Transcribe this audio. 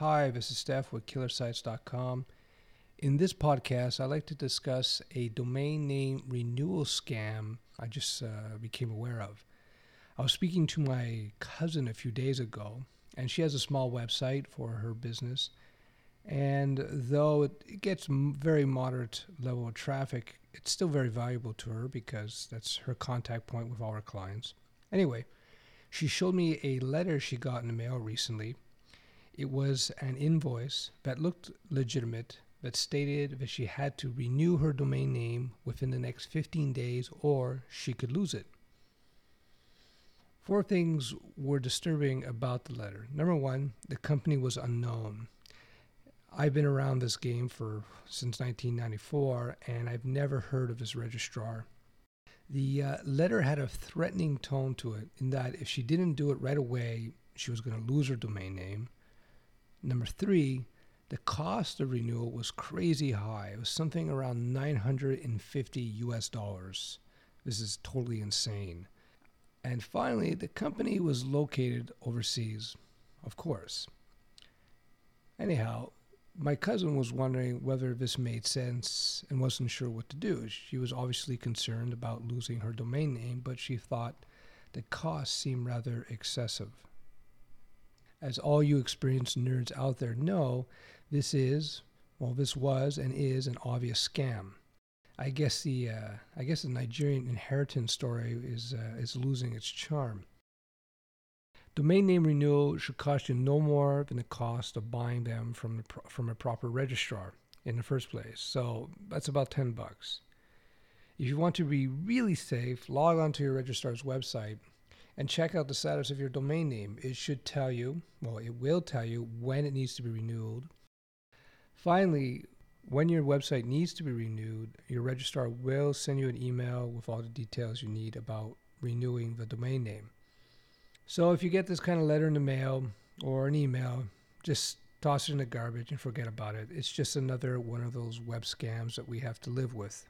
Hi, this is Steph with KillerSites.com. In this podcast, I'd like to discuss a domain name renewal scam I just uh, became aware of. I was speaking to my cousin a few days ago, and she has a small website for her business. And though it gets very moderate level of traffic, it's still very valuable to her because that's her contact point with all her clients. Anyway, she showed me a letter she got in the mail recently. It was an invoice that looked legitimate that stated that she had to renew her domain name within the next 15 days or she could lose it. Four things were disturbing about the letter. Number one, the company was unknown. I've been around this game for since 1994 and I've never heard of this registrar. The uh, letter had a threatening tone to it in that if she didn't do it right away, she was going to lose her domain name. Number three, the cost of renewal was crazy high. It was something around 950 US dollars. This is totally insane. And finally, the company was located overseas, of course. Anyhow, my cousin was wondering whether this made sense and wasn't sure what to do. She was obviously concerned about losing her domain name, but she thought the cost seemed rather excessive. As all you experienced nerds out there know, this is, well, this was and is an obvious scam. I guess the uh, I guess the Nigerian inheritance story is uh, is losing its charm. Domain name renewal should cost you no more than the cost of buying them from the pro- from a proper registrar in the first place. So that's about ten bucks. If you want to be really safe, log on to your registrar's website and check out the status of your domain name. It should tell you, well, it will tell you when it needs to be renewed Finally, when your website needs to be renewed, your registrar will send you an email with all the details you need about renewing the domain name. So if you get this kind of letter in the mail or an email, just toss it in the garbage and forget about it. It's just another one of those web scams that we have to live with.